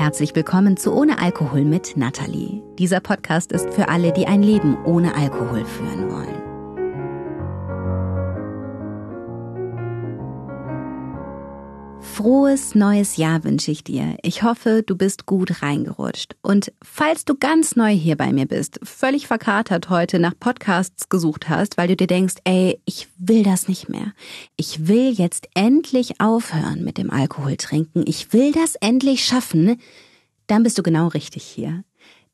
Herzlich willkommen zu Ohne Alkohol mit Nathalie. Dieser Podcast ist für alle, die ein Leben ohne Alkohol führen wollen. Frohes neues Jahr wünsche ich dir. Ich hoffe, du bist gut reingerutscht. Und falls du ganz neu hier bei mir bist, völlig verkatert heute nach Podcasts gesucht hast, weil du dir denkst, ey, ich will das nicht mehr. Ich will jetzt endlich aufhören mit dem Alkohol trinken. Ich will das endlich schaffen. Dann bist du genau richtig hier.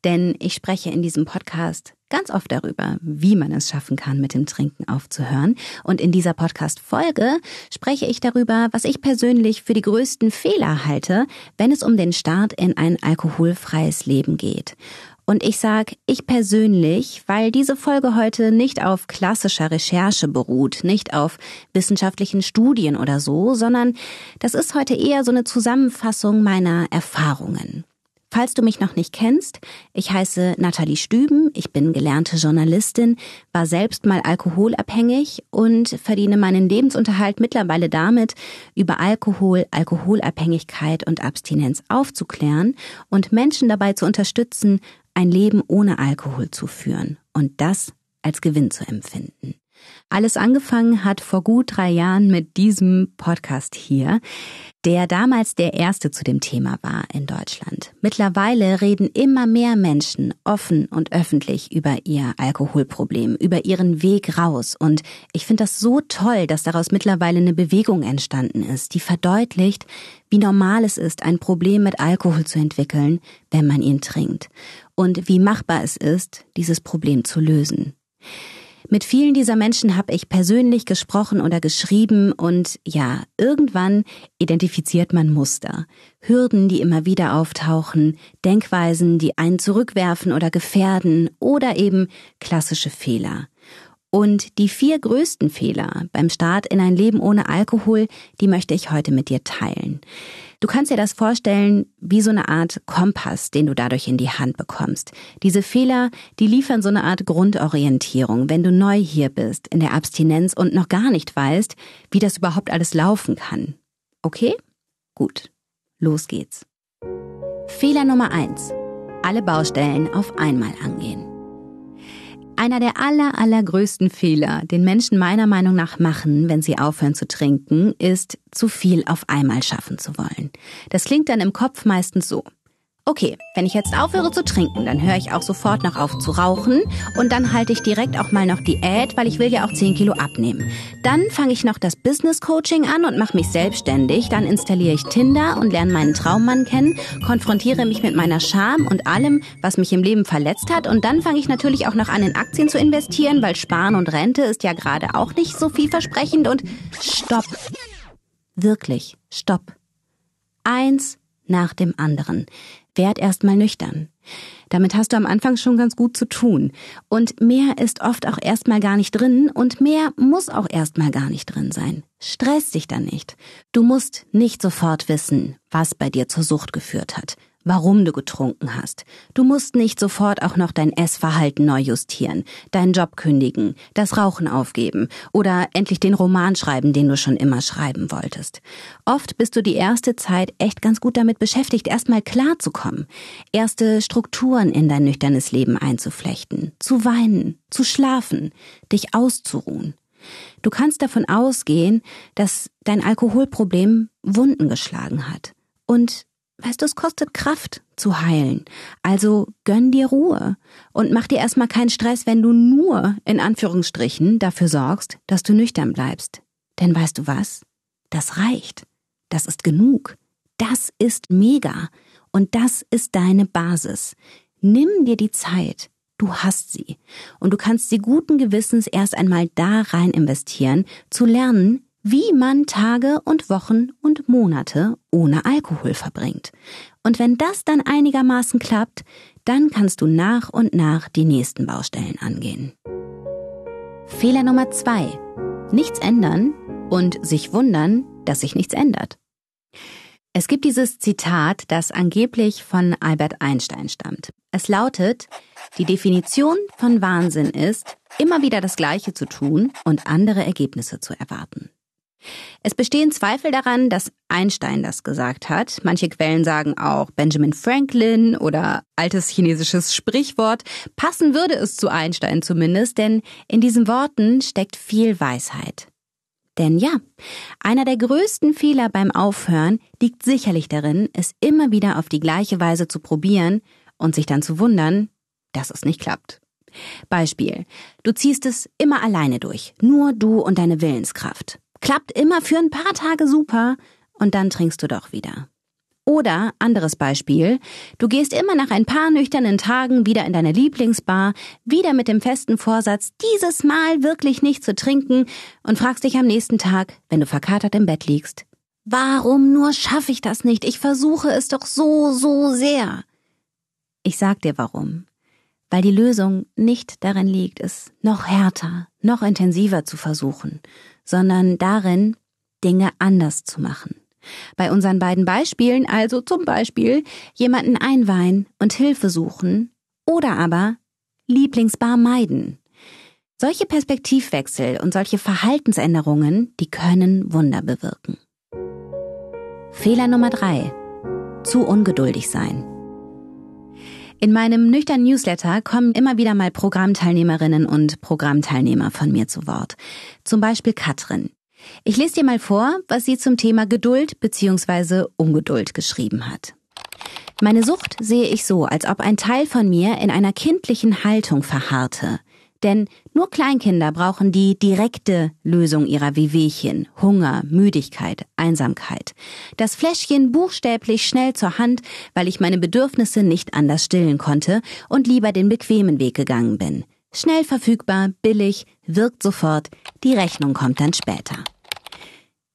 Denn ich spreche in diesem Podcast ganz oft darüber, wie man es schaffen kann, mit dem Trinken aufzuhören. Und in dieser Podcast-Folge spreche ich darüber, was ich persönlich für die größten Fehler halte, wenn es um den Start in ein alkoholfreies Leben geht. Und ich sage ich persönlich, weil diese Folge heute nicht auf klassischer Recherche beruht, nicht auf wissenschaftlichen Studien oder so, sondern das ist heute eher so eine Zusammenfassung meiner Erfahrungen. Falls du mich noch nicht kennst, ich heiße Nathalie Stüben, ich bin gelernte Journalistin, war selbst mal alkoholabhängig und verdiene meinen Lebensunterhalt mittlerweile damit, über Alkohol, Alkoholabhängigkeit und Abstinenz aufzuklären und Menschen dabei zu unterstützen, ein Leben ohne Alkohol zu führen und das als Gewinn zu empfinden. Alles angefangen hat vor gut drei Jahren mit diesem Podcast hier, der damals der erste zu dem Thema war in Deutschland. Mittlerweile reden immer mehr Menschen offen und öffentlich über ihr Alkoholproblem, über ihren Weg raus. Und ich finde das so toll, dass daraus mittlerweile eine Bewegung entstanden ist, die verdeutlicht, wie normal es ist, ein Problem mit Alkohol zu entwickeln, wenn man ihn trinkt. Und wie machbar es ist, dieses Problem zu lösen. Mit vielen dieser Menschen habe ich persönlich gesprochen oder geschrieben und ja, irgendwann identifiziert man Muster. Hürden, die immer wieder auftauchen, Denkweisen, die einen zurückwerfen oder gefährden oder eben klassische Fehler. Und die vier größten Fehler beim Start in ein Leben ohne Alkohol, die möchte ich heute mit dir teilen. Du kannst dir das vorstellen wie so eine Art Kompass, den du dadurch in die Hand bekommst. Diese Fehler, die liefern so eine Art Grundorientierung, wenn du neu hier bist, in der Abstinenz und noch gar nicht weißt, wie das überhaupt alles laufen kann. Okay? Gut. Los geht's. Fehler Nummer eins: Alle Baustellen auf einmal angehen. Einer der aller, allergrößten Fehler, den Menschen meiner Meinung nach machen, wenn sie aufhören zu trinken, ist, zu viel auf einmal schaffen zu wollen. Das klingt dann im Kopf meistens so okay, wenn ich jetzt aufhöre zu trinken, dann höre ich auch sofort noch auf zu rauchen und dann halte ich direkt auch mal noch Diät, weil ich will ja auch 10 Kilo abnehmen. Dann fange ich noch das Business Coaching an und mache mich selbstständig. Dann installiere ich Tinder und lerne meinen Traummann kennen, konfrontiere mich mit meiner Scham und allem, was mich im Leben verletzt hat. Und dann fange ich natürlich auch noch an, in Aktien zu investieren, weil Sparen und Rente ist ja gerade auch nicht so vielversprechend. Und stopp. Wirklich, stopp. Eins nach dem anderen. Werd erstmal nüchtern. Damit hast du am Anfang schon ganz gut zu tun. Und mehr ist oft auch erstmal gar nicht drin und mehr muss auch erstmal gar nicht drin sein. Stress dich da nicht. Du musst nicht sofort wissen, was bei dir zur Sucht geführt hat warum du getrunken hast. Du musst nicht sofort auch noch dein Essverhalten neu justieren, deinen Job kündigen, das Rauchen aufgeben oder endlich den Roman schreiben, den du schon immer schreiben wolltest. Oft bist du die erste Zeit echt ganz gut damit beschäftigt, erstmal klarzukommen, erste Strukturen in dein nüchternes Leben einzuflechten, zu weinen, zu schlafen, dich auszuruhen. Du kannst davon ausgehen, dass dein Alkoholproblem Wunden geschlagen hat. Und Weißt du, es kostet Kraft zu heilen. Also gönn dir Ruhe und mach dir erstmal keinen Stress, wenn du nur in Anführungsstrichen dafür sorgst, dass du nüchtern bleibst. Denn weißt du was? Das reicht. Das ist genug. Das ist mega. Und das ist deine Basis. Nimm dir die Zeit. Du hast sie. Und du kannst sie guten Gewissens erst einmal da rein investieren, zu lernen, wie man Tage und Wochen und Monate ohne Alkohol verbringt. Und wenn das dann einigermaßen klappt, dann kannst du nach und nach die nächsten Baustellen angehen. Fehler Nummer zwei. Nichts ändern und sich wundern, dass sich nichts ändert. Es gibt dieses Zitat, das angeblich von Albert Einstein stammt. Es lautet, die Definition von Wahnsinn ist, immer wieder das Gleiche zu tun und andere Ergebnisse zu erwarten. Es bestehen Zweifel daran, dass Einstein das gesagt hat. Manche Quellen sagen auch Benjamin Franklin oder altes chinesisches Sprichwort. Passen würde es zu Einstein zumindest, denn in diesen Worten steckt viel Weisheit. Denn ja, einer der größten Fehler beim Aufhören liegt sicherlich darin, es immer wieder auf die gleiche Weise zu probieren und sich dann zu wundern, dass es nicht klappt. Beispiel. Du ziehst es immer alleine durch. Nur du und deine Willenskraft. Klappt immer für ein paar Tage super und dann trinkst du doch wieder. Oder anderes Beispiel, du gehst immer nach ein paar nüchternen Tagen wieder in deine Lieblingsbar, wieder mit dem festen Vorsatz, dieses Mal wirklich nicht zu trinken und fragst dich am nächsten Tag, wenn du verkatert im Bett liegst, warum nur schaffe ich das nicht? Ich versuche es doch so, so sehr. Ich sag dir warum. Weil die Lösung nicht darin liegt, es noch härter, noch intensiver zu versuchen, sondern darin, Dinge anders zu machen. Bei unseren beiden Beispielen also zum Beispiel jemanden einweihen und Hilfe suchen oder aber Lieblingsbar meiden. Solche Perspektivwechsel und solche Verhaltensänderungen, die können Wunder bewirken. Fehler Nummer drei: Zu ungeduldig sein. In meinem nüchtern Newsletter kommen immer wieder mal Programmteilnehmerinnen und Programmteilnehmer von mir zu Wort. Zum Beispiel Katrin. Ich lese dir mal vor, was sie zum Thema Geduld bzw. Ungeduld geschrieben hat. Meine Sucht sehe ich so, als ob ein Teil von mir in einer kindlichen Haltung verharrte. Denn nur Kleinkinder brauchen die direkte Lösung ihrer Wehwehchen, Hunger, Müdigkeit, Einsamkeit. Das Fläschchen buchstäblich schnell zur Hand, weil ich meine Bedürfnisse nicht anders stillen konnte und lieber den bequemen Weg gegangen bin. Schnell verfügbar, billig, wirkt sofort, die Rechnung kommt dann später.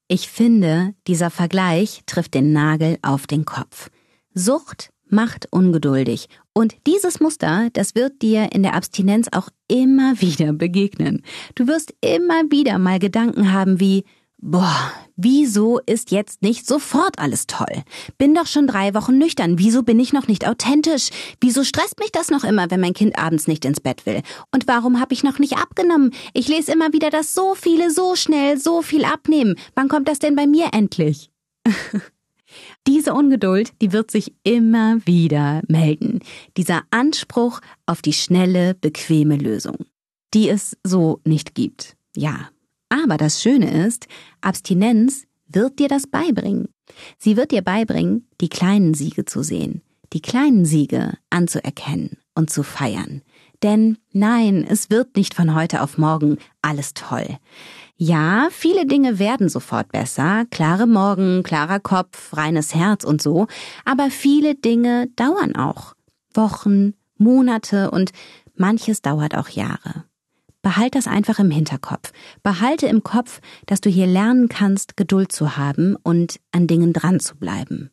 Ich finde, dieser Vergleich trifft den Nagel auf den Kopf. Sucht macht ungeduldig und dieses Muster, das wird dir in der Abstinenz auch immer wieder begegnen. Du wirst immer wieder mal Gedanken haben wie Boah, wieso ist jetzt nicht sofort alles toll? Bin doch schon drei Wochen nüchtern. Wieso bin ich noch nicht authentisch? Wieso stresst mich das noch immer, wenn mein Kind abends nicht ins Bett will? Und warum habe ich noch nicht abgenommen? Ich lese immer wieder, dass so viele so schnell so viel abnehmen. Wann kommt das denn bei mir endlich? Diese Ungeduld, die wird sich immer wieder melden. Dieser Anspruch auf die schnelle, bequeme Lösung, die es so nicht gibt. Ja, aber das Schöne ist, Abstinenz wird dir das beibringen. Sie wird dir beibringen, die kleinen Siege zu sehen, die kleinen Siege anzuerkennen und zu feiern. Denn nein, es wird nicht von heute auf morgen alles toll. Ja, viele Dinge werden sofort besser, klare Morgen, klarer Kopf, reines Herz und so, aber viele Dinge dauern auch. Wochen, Monate und manches dauert auch Jahre. Behalt das einfach im Hinterkopf. Behalte im Kopf, dass du hier lernen kannst, Geduld zu haben und an Dingen dran zu bleiben.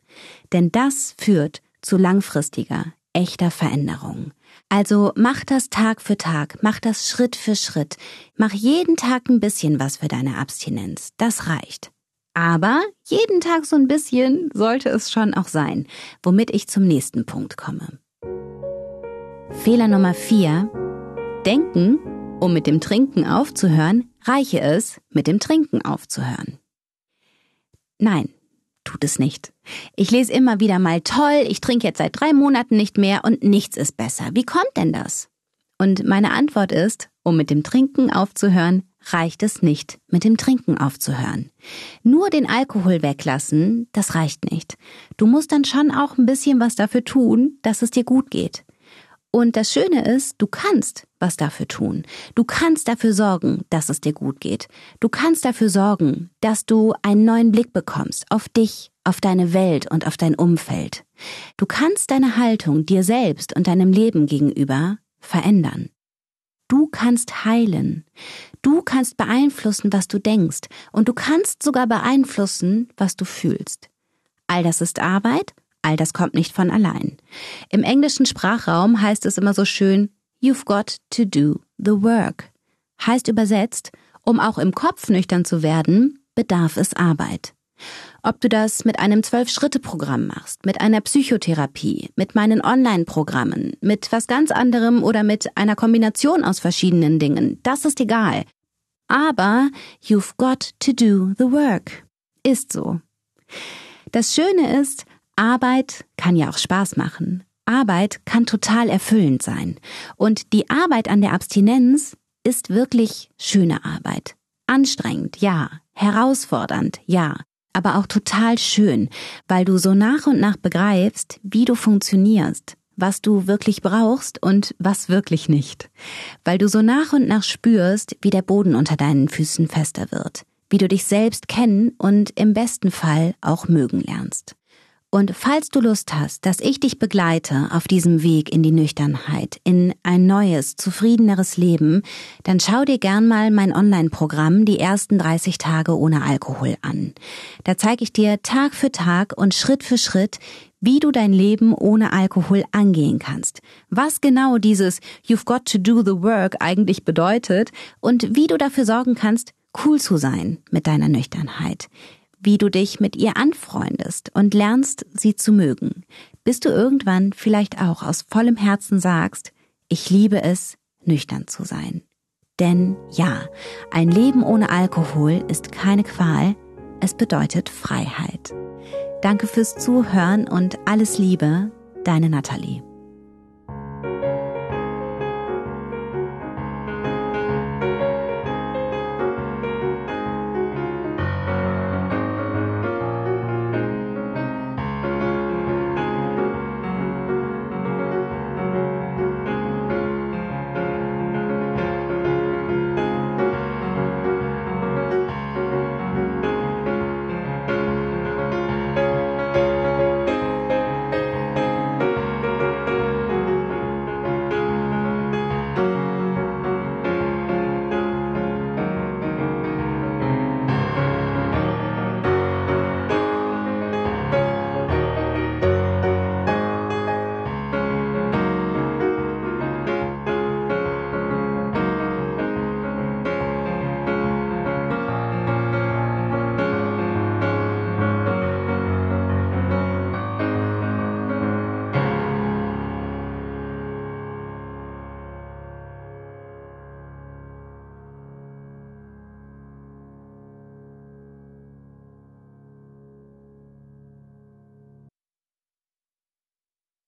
Denn das führt zu langfristiger, echter Veränderung. Also mach das Tag für Tag, mach das Schritt für Schritt, mach jeden Tag ein bisschen was für deine Abstinenz. Das reicht. Aber jeden Tag so ein bisschen sollte es schon auch sein, womit ich zum nächsten Punkt komme. Fehler Nummer vier: Denken um mit dem Trinken aufzuhören, reiche es, mit dem Trinken aufzuhören. Nein, tut es nicht. Ich lese immer wieder mal toll, ich trinke jetzt seit drei Monaten nicht mehr und nichts ist besser. Wie kommt denn das? Und meine Antwort ist, um mit dem Trinken aufzuhören, reicht es nicht, mit dem Trinken aufzuhören. Nur den Alkohol weglassen, das reicht nicht. Du musst dann schon auch ein bisschen was dafür tun, dass es dir gut geht. Und das Schöne ist, du kannst was dafür tun. Du kannst dafür sorgen, dass es dir gut geht. Du kannst dafür sorgen, dass du einen neuen Blick bekommst auf dich, auf deine Welt und auf dein Umfeld. Du kannst deine Haltung dir selbst und deinem Leben gegenüber verändern. Du kannst heilen. Du kannst beeinflussen, was du denkst. Und du kannst sogar beeinflussen, was du fühlst. All das ist Arbeit All das kommt nicht von allein. Im englischen Sprachraum heißt es immer so schön, You've got to do the work. Heißt übersetzt, um auch im Kopf nüchtern zu werden, bedarf es Arbeit. Ob du das mit einem Zwölf-Schritte-Programm machst, mit einer Psychotherapie, mit meinen Online-Programmen, mit was ganz anderem oder mit einer Kombination aus verschiedenen Dingen, das ist egal. aber you've got to do the work. Ist so. Das Schöne ist, Arbeit kann ja auch Spaß machen. Arbeit kann total erfüllend sein. Und die Arbeit an der Abstinenz ist wirklich schöne Arbeit. Anstrengend, ja. Herausfordernd, ja. Aber auch total schön, weil du so nach und nach begreifst, wie du funktionierst, was du wirklich brauchst und was wirklich nicht. Weil du so nach und nach spürst, wie der Boden unter deinen Füßen fester wird, wie du dich selbst kennen und im besten Fall auch mögen lernst. Und falls du Lust hast, dass ich dich begleite auf diesem Weg in die Nüchternheit, in ein neues, zufriedeneres Leben, dann schau dir gern mal mein Online-Programm Die ersten 30 Tage ohne Alkohol an. Da zeige ich dir Tag für Tag und Schritt für Schritt, wie du dein Leben ohne Alkohol angehen kannst, was genau dieses You've got to do the work eigentlich bedeutet und wie du dafür sorgen kannst, cool zu sein mit deiner Nüchternheit wie du dich mit ihr anfreundest und lernst, sie zu mögen, bis du irgendwann vielleicht auch aus vollem Herzen sagst, ich liebe es, nüchtern zu sein. Denn ja, ein Leben ohne Alkohol ist keine Qual, es bedeutet Freiheit. Danke fürs Zuhören und alles Liebe, deine Nathalie.